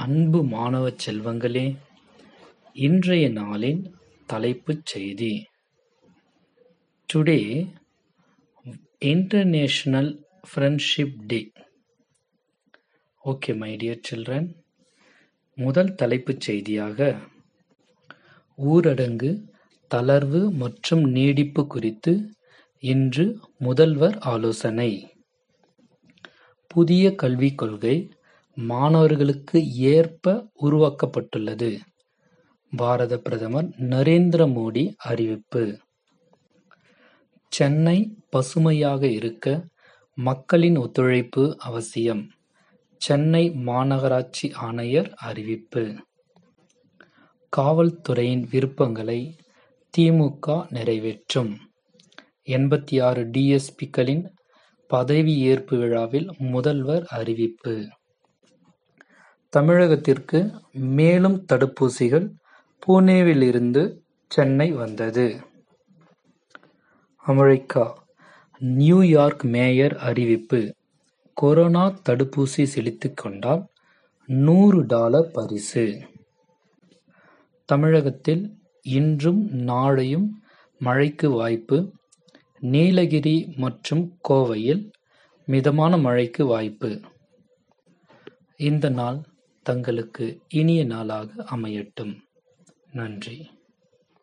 அன்பு மாணவச் செல்வங்களே, இன்றைய நாளின் தலைப்புச் செய்தி. Today International Friendship Day okay my dear children முதல் தலைப்புச் செய்தியாக ஊரடங்கு தளர்வு மற்றும் நீடிப்பு குறித்து இன்று முதல்வர் ஆலோசனை. புதிய கல்விக் கொள்கை மாணவர்களுக்கு ஏற்ப உருவாக்கப்பட்டுள்ளது. பாரத பிரதமர் நரேந்திர மோடி அறிவிப்பு. சென்னை பசுமையாக இருக்க மக்களின் ஒத்துழைப்பு அவசியம். சென்னை மாநகராட்சி ஆணையர் அறிவிப்பு. காவல்துறையின் விருப்பங்களை திமுக நிறைவேற்றும். எண்பத்தி ஆறு டிஎஸ்பிக்களின் பதவியேற்பு விழாவில் முதல்வர் அறிவிப்பு. தமிழகத்திற்கு மேலும் தடுப்பூசிகள் புனேவிலிருந்து சென்னை வந்தது. அமெரிக்கா நியூயார்க் மேயர் அறிவிப்பு. கொரோனா தடுப்பூசி செலுத்திக் கொண்டால் நூறு டாலர் பரிசு. தமிழகத்தில் இன்றும் நாளையும் மழைக்கு வாய்ப்பு. நீலகிரி மற்றும் கோவையில் மிதமான மழைக்கு வாய்ப்பு. இந்த நாள் தங்களுக்கு இனிய நாளாக அமையட்டும். நன்றி.